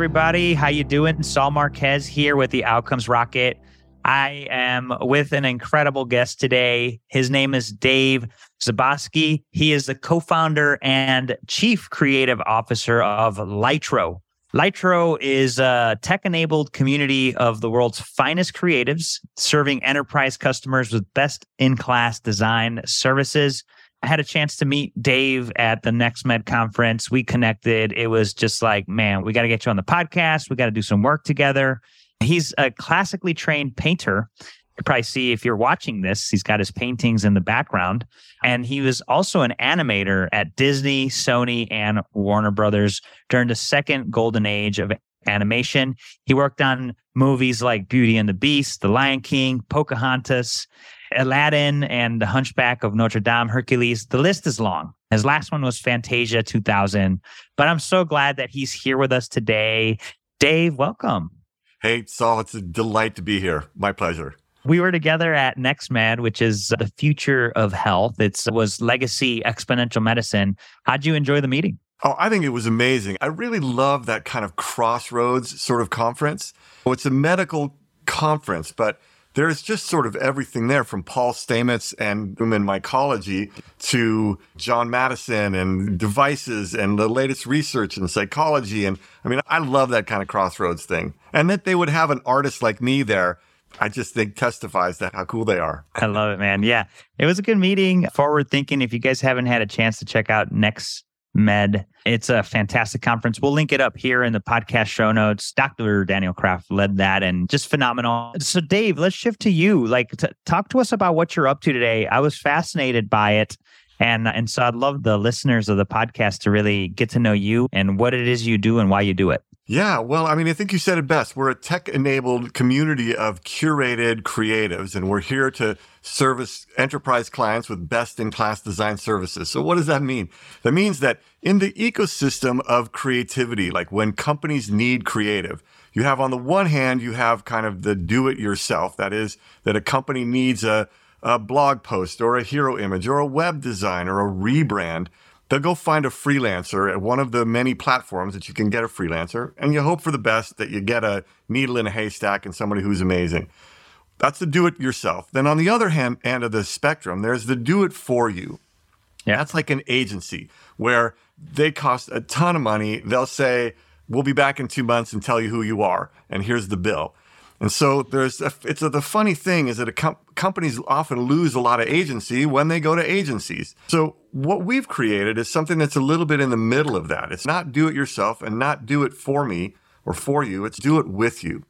Everybody, how you doing? Saul Marquez here with the Outcomes Rocket. I am with an incredible guest today. His name is Dave Zaboski. He is the co-founder and chief creative officer of Laetro. Laetro is a tech-enabled community of the world's finest creatives, serving enterprise customers with best-in-class design services. I had a chance to meet Dave at the NextMed conference. We connected. It was just like, man, we got to get you on the podcast. We got to do some work together. He's a classically trained painter. You probably see if you're watching this, he's got his paintings in the background. And he was also an animator at Disney, Sony, and Warner Brothers during the second golden age of animation. He worked on movies like Beauty and the Beast, The Lion King, Pocahontas, Aladdin, and The Hunchback of Notre Dame, Hercules. The list is long. His last one was Fantasia 2000. But I'm so glad that he's here with us today. Dave, welcome. Hey, Saul, it's a delight to be here. My pleasure. We were together at NextMed, which is the future of health. It was legacy exponential medicine. How'd you enjoy the meeting? Oh, I think it was amazing. I really love that kind of crossroads sort of conference. Well, it's a medical conference, but there's just sort of everything there from Paul Stamets and human mycology to John Madison and devices and the latest research in psychology. And I mean, I love that kind of crossroads thing. And that they would have an artist like me there I just think testifies to how cool they are. I love it, man. Yeah. It was a good meeting. Forward thinking. If you guys haven't had a chance to check out Next Med. It's a fantastic conference. We'll link it up here in the podcast show notes. Dr. Daniel Kraft led that and just phenomenal. So, Dave, let's shift to you. Like, t- talk to us about what you're up to today. I was fascinated by it. And, and so I'd love the listeners of the podcast to really get to know you and what it is you do and why you do it. Yeah, well, I mean, I think you said it best. We're a tech enabled community of curated creatives, and we're here to service enterprise clients with best in class design services. So, what does that mean? That means that in the ecosystem of creativity, like when companies need creative, you have on the one hand, you have kind of the do it yourself. That is, that a company needs a, a blog post or a hero image or a web design or a rebrand they'll go find a freelancer at one of the many platforms that you can get a freelancer, and you hope for the best that you get a needle in a haystack and somebody who's amazing. That's the do it yourself. Then on the other hand end of the spectrum, there's the do it for you. Yeah. That's like an agency where they cost a ton of money. They'll say, We'll be back in two months and tell you who you are, and here's the bill. And so there's a, it's a, the funny thing is that a com- companies often lose a lot of agency when they go to agencies. So what we've created is something that's a little bit in the middle of that. It's not do it yourself and not do it for me or for you. It's do it with you.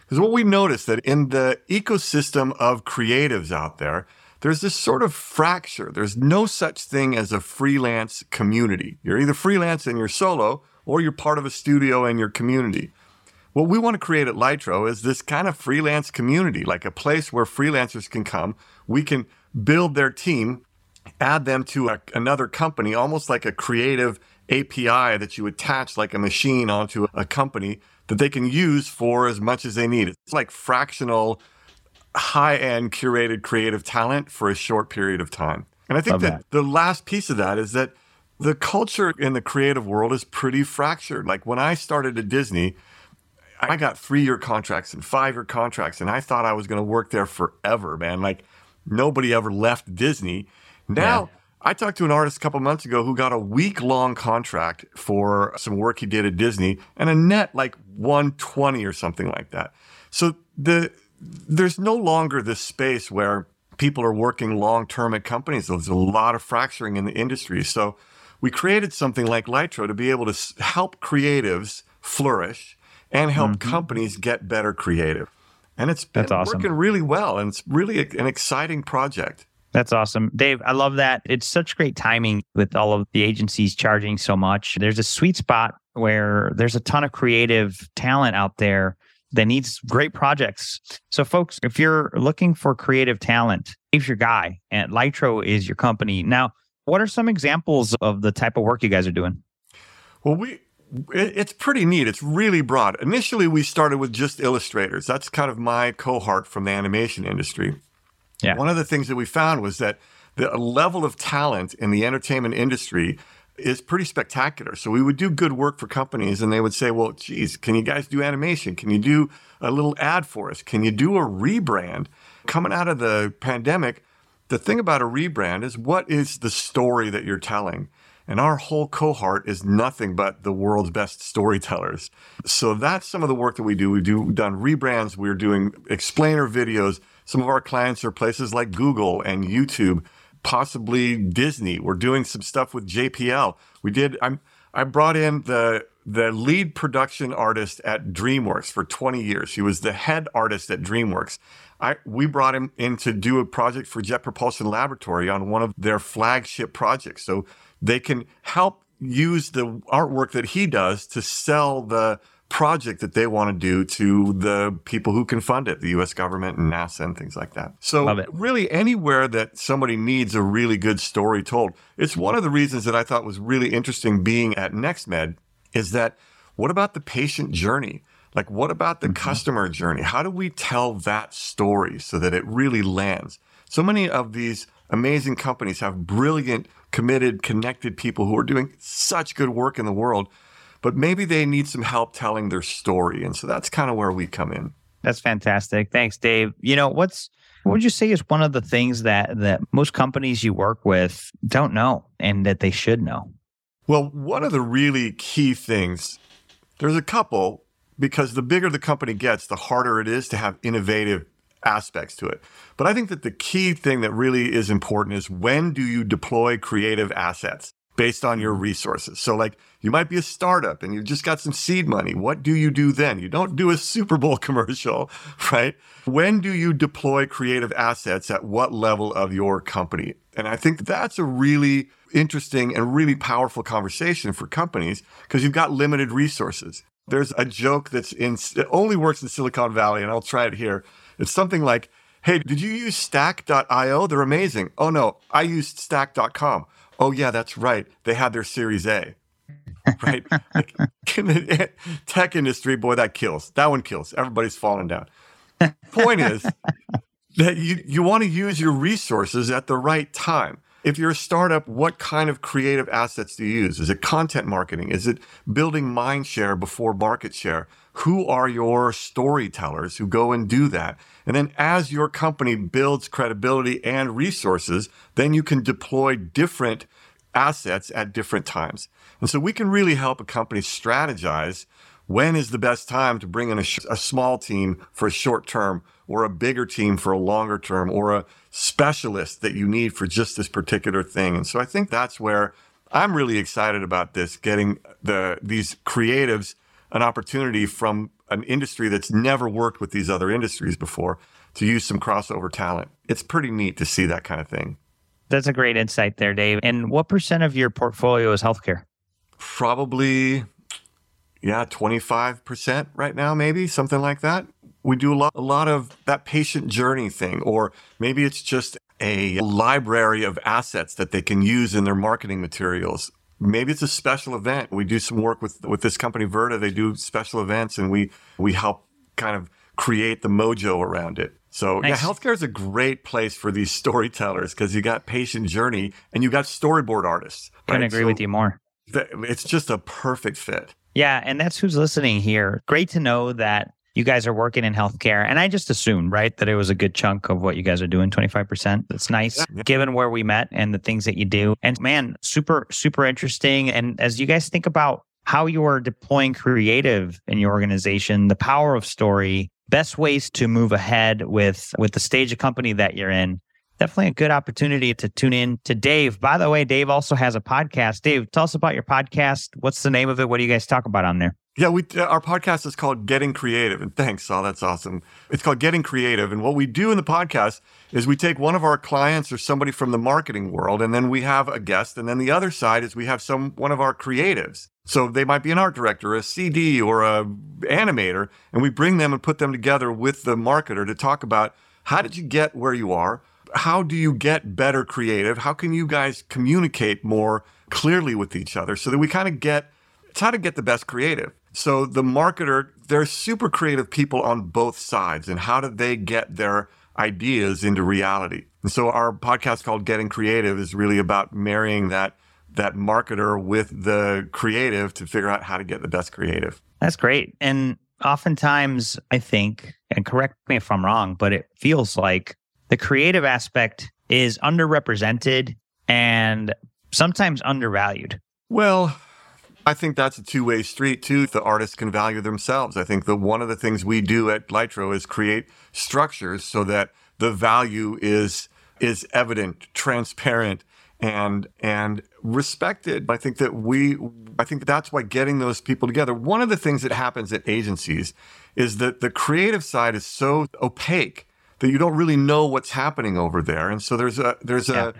Because what we noticed that in the ecosystem of creatives out there, there's this sort of fracture. There's no such thing as a freelance community. You're either freelance and you're solo or you're part of a studio and your community. What we want to create at Laetro is this kind of freelance community, like a place where freelancers can come. We can build their team, add them to a, another company, almost like a creative API that you attach like a machine onto a company that they can use for as much as they need. It's like fractional, high end curated creative talent for a short period of time. And I think that, that the last piece of that is that the culture in the creative world is pretty fractured. Like when I started at Disney, I got three year contracts and five year contracts, and I thought I was going to work there forever, man. Like nobody ever left Disney. Now, yeah. I talked to an artist a couple months ago who got a week long contract for some work he did at Disney and a net like 120 or something like that. So the there's no longer this space where people are working long term at companies. There's a lot of fracturing in the industry. So we created something like Laetro to be able to help creatives flourish and help mm-hmm. companies get better creative. And it's been That's awesome. working really well. And it's really a, an exciting project. That's awesome. Dave, I love that. It's such great timing with all of the agencies charging so much. There's a sweet spot where there's a ton of creative talent out there that needs great projects. So, folks, if you're looking for creative talent, Dave's your guy, and Laetro is your company. Now, what are some examples of the type of work you guys are doing? Well, we it's pretty neat. It's really broad. Initially, we started with just illustrators. That's kind of my cohort from the animation industry. Yeah. One of the things that we found was that the level of talent in the entertainment industry is pretty spectacular. So we would do good work for companies and they would say, well, geez, can you guys do animation? Can you do a little ad for us? Can you do a rebrand? Coming out of the pandemic, the thing about a rebrand is what is the story that you're telling? And our whole cohort is nothing but the world's best storytellers. So that's some of the work that we do. We do done rebrands. We're doing explainer videos. Some of our clients are places like Google and YouTube, possibly Disney. We're doing some stuff with JPL. We did. I'm. I brought in the the lead production artist at DreamWorks for 20 years. He was the head artist at DreamWorks. I, we brought him in to do a project for Jet Propulsion Laboratory on one of their flagship projects. So they can help use the artwork that he does to sell the project that they want to do to the people who can fund it, the US government and NASA and things like that. So really anywhere that somebody needs a really good story told. It's one of the reasons that I thought was really interesting being at NextMed is that what about the patient journey? Like what about the mm-hmm. customer journey? How do we tell that story so that it really lands? So many of these amazing companies have brilliant committed, connected people who are doing such good work in the world, but maybe they need some help telling their story. And so that's kind of where we come in. That's fantastic. Thanks, Dave. You know, what's what would you say is one of the things that that most companies you work with don't know and that they should know? Well, one of the really key things, there's a couple, because the bigger the company gets, the harder it is to have innovative aspects to it. But I think that the key thing that really is important is when do you deploy creative assets based on your mm-hmm. resources? So, like, you might be a startup and you've just got some seed money. What do you do then? You don't do a Super Bowl commercial, right? When do you deploy creative assets at what level of your company? And I think that's a really interesting and really powerful conversation for companies because you've got limited resources. There's a joke that's in, it only works in Silicon Valley, and I'll try it here. It's something like, Hey, did you use stack.io? They're amazing. Oh no, I used stack.com. Oh yeah, that's right. They had their series A. right? like, in the tech industry, boy, that kills. That one kills. Everybody's falling down. Point is that you, you want to use your resources at the right time. If you're a startup, what kind of creative assets do you use? Is it content marketing? Is it building mind share before market share? Who are your storytellers who go and do that? And then as your company builds credibility and resources, then you can deploy different assets at different times. And so we can really help a company strategize when is the best time to bring in a, sh- a, small team for a short term or a bigger team for a longer term or a specialist that you need for just this particular thing. And so I think that's where I'm really excited about this, getting the these creatives an opportunity from an industry that's never worked with these other industries before to use some crossover talent. It's pretty neat to see that kind of thing. That's a great insight there, Dave. And what percent of your portfolio is healthcare? Probably, yeah, 25% right now, maybe something like that. We do a lot, a lot of that patient journey thing, or maybe it's just a library of assets that they can use in their marketing materials maybe it's a special event. We do some work with with this company Verta. They do special events, and we we help kind of create the mojo around it. So nice. yeah, healthcare is a great place for these storytellers because you got patient journey and you got storyboard artists. Right? Couldn't agree so with you more. It's just a perfect fit. Yeah, and that's who's listening here. Great to know that you guys are working in healthcare. And I just assumed, right, that it was a good chunk of what you guys are doing, 25%. That's nice, yeah. given where we met and the things that you do. And man, super, super interesting. And as you guys think about how you are deploying creative in your organization, the power of story, best ways to move ahead with with the stage of company that you're in definitely a good opportunity to tune in to Dave. By the way, Dave also has a podcast. Dave, tell us about your podcast. What's the name of it? What do you guys talk about on there? Yeah, we uh, our podcast is called Getting Creative, and thanks, Saul. That's awesome. It's called Getting Creative, and what we do in the podcast is we take one of our clients or somebody from the marketing world, and then we have a guest, and then the other side is we have some one of our creatives. So they might be an art director, a CD, or a animator, and we bring them and put them together with the marketer to talk about how did you get where you are, how do you get better creative, how can you guys communicate more clearly with each other, so that we kind of get it's how to get the best creative. So the marketer, they're super creative people on both sides. And how do they get their ideas into reality? And so our podcast called Getting Creative is really about marrying that that marketer with the creative to figure out how to get the best creative. That's great. And oftentimes, I think, and correct me if I'm wrong, but it feels like the creative aspect is underrepresented and sometimes undervalued. Well, I think that's a two-way street too. The artists can value themselves. I think that one of the things we do at Laetro is create structures so that the value is is evident, transparent, and and respected. I think that we I think that's why getting those people together. One of the things that happens at agencies is that the creative side is so opaque that you don't really know what's happening over there. And so there's a there's yeah.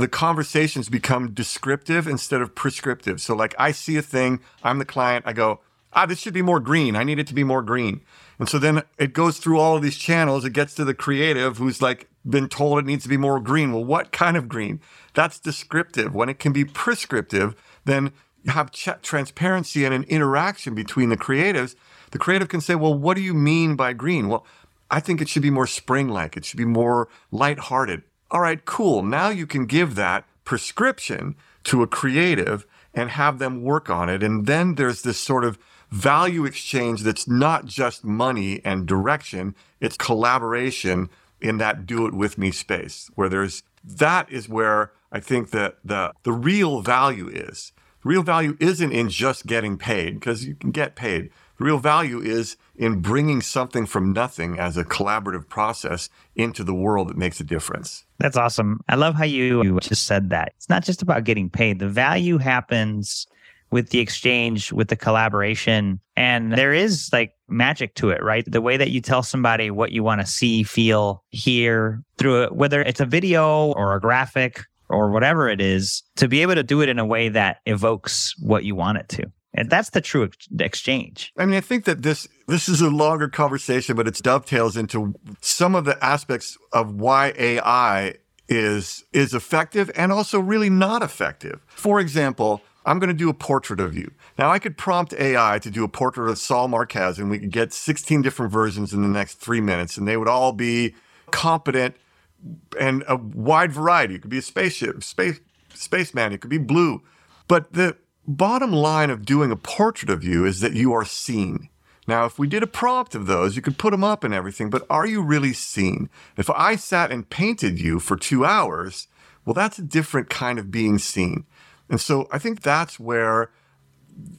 The conversations become descriptive instead of prescriptive. So like I see a thing, I'm the client, I go, ah, this should be more green. I need it to be more green. And so then it goes through all of these channels. It gets to the creative who's like been told it needs to be more green. Well, what kind of green? That's descriptive. When it can be prescriptive, then you have ch- transparency and an interaction between the creatives. The creative can say, well, what do you mean by green? Well, I think it should be more spring like. It should be more lighthearted. All right, cool. Now you can give that prescription to a creative and have them work on it. And then there's this sort of value exchange that's not just money and direction, it's collaboration in that do it with me space where there's that is where I think that the the real value is. Real value isn't in just getting paid because you can get paid. The real value is in bringing something from nothing as a collaborative process into the world that makes a difference. That's awesome. I love how you just said that. It's not just about getting paid. The value happens with the exchange, with the collaboration. And there is like magic to it, right? The way that you tell somebody what you want to see, feel, hear through it, whether it's a video or a graphic or whatever it is, to be able to do it in a way that evokes what you want it to. And that's the true ex- exchange. I mean, I think that this this is a longer conversation, but it dovetails into some of the aspects of why AI is is effective and also really not effective. For example, I'm going to do a portrait of you. Now, I could prompt AI to do a portrait of Saul Marquez, and we could get 16 different versions in the next three minutes, and they would all be competent and a wide variety. It could be a spaceship, space spaceman. It could be blue, but the bottom line of doing a portrait of you is that you are seen. Now, if we did a prompt of those, you could put them up and everything, but are you really seen? If I sat and painted you for two hours, well, that's a different kind of being seen. And so I think that's where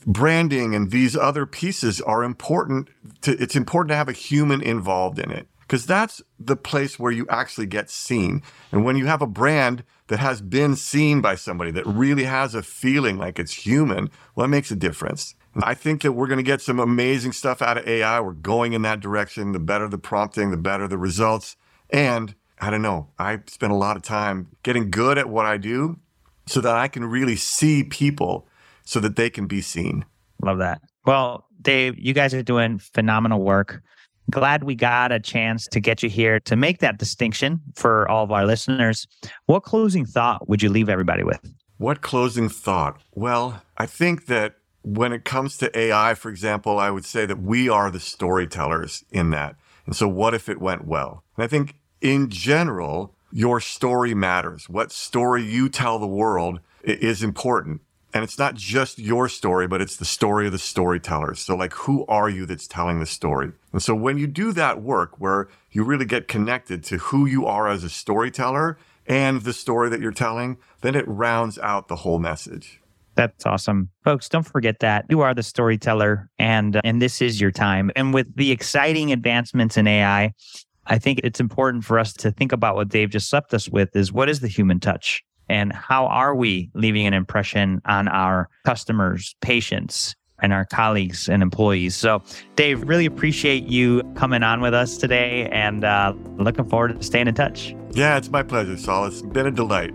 branding and these other pieces are important. To, it's important to have a human involved in it because that's the place where you actually get seen. And when you have a brand that has been seen by somebody that really has a feeling like it's human, well, that makes a difference. I think that we're going to get some amazing stuff out of AI. We're going in that direction. The better the prompting, the better the results. And I don't know, I spend a lot of time getting good at what I do so that I can really see people so that they can be seen. Love that. Well, Dave, you guys are doing phenomenal work. Glad we got a chance to get you here to make that distinction for all of our listeners. What closing thought would you leave everybody with? What closing thought? Well, I think that when it comes to AI, for example, I would say that we are the storytellers in that. And so, what if it went well? And I think in general, your story matters. What story you tell the world is important. And it's not just your story, but it's the story of the storytellers. So, like, who are you that's telling the story? And so, when you do that work where you really get connected to who you are as a storyteller and the story that you're telling, then it rounds out the whole message. That's awesome. Folks, don't forget that you are the storyteller and uh, and this is your time. And with the exciting advancements in AI, I think it's important for us to think about what Dave just left us with is what is the human touch? And how are we leaving an impression on our customers, patients, and our colleagues and employees. So, Dave, really appreciate you coming on with us today and uh, looking forward to staying in touch. Yeah, it's my pleasure, Saul. It's been a delight.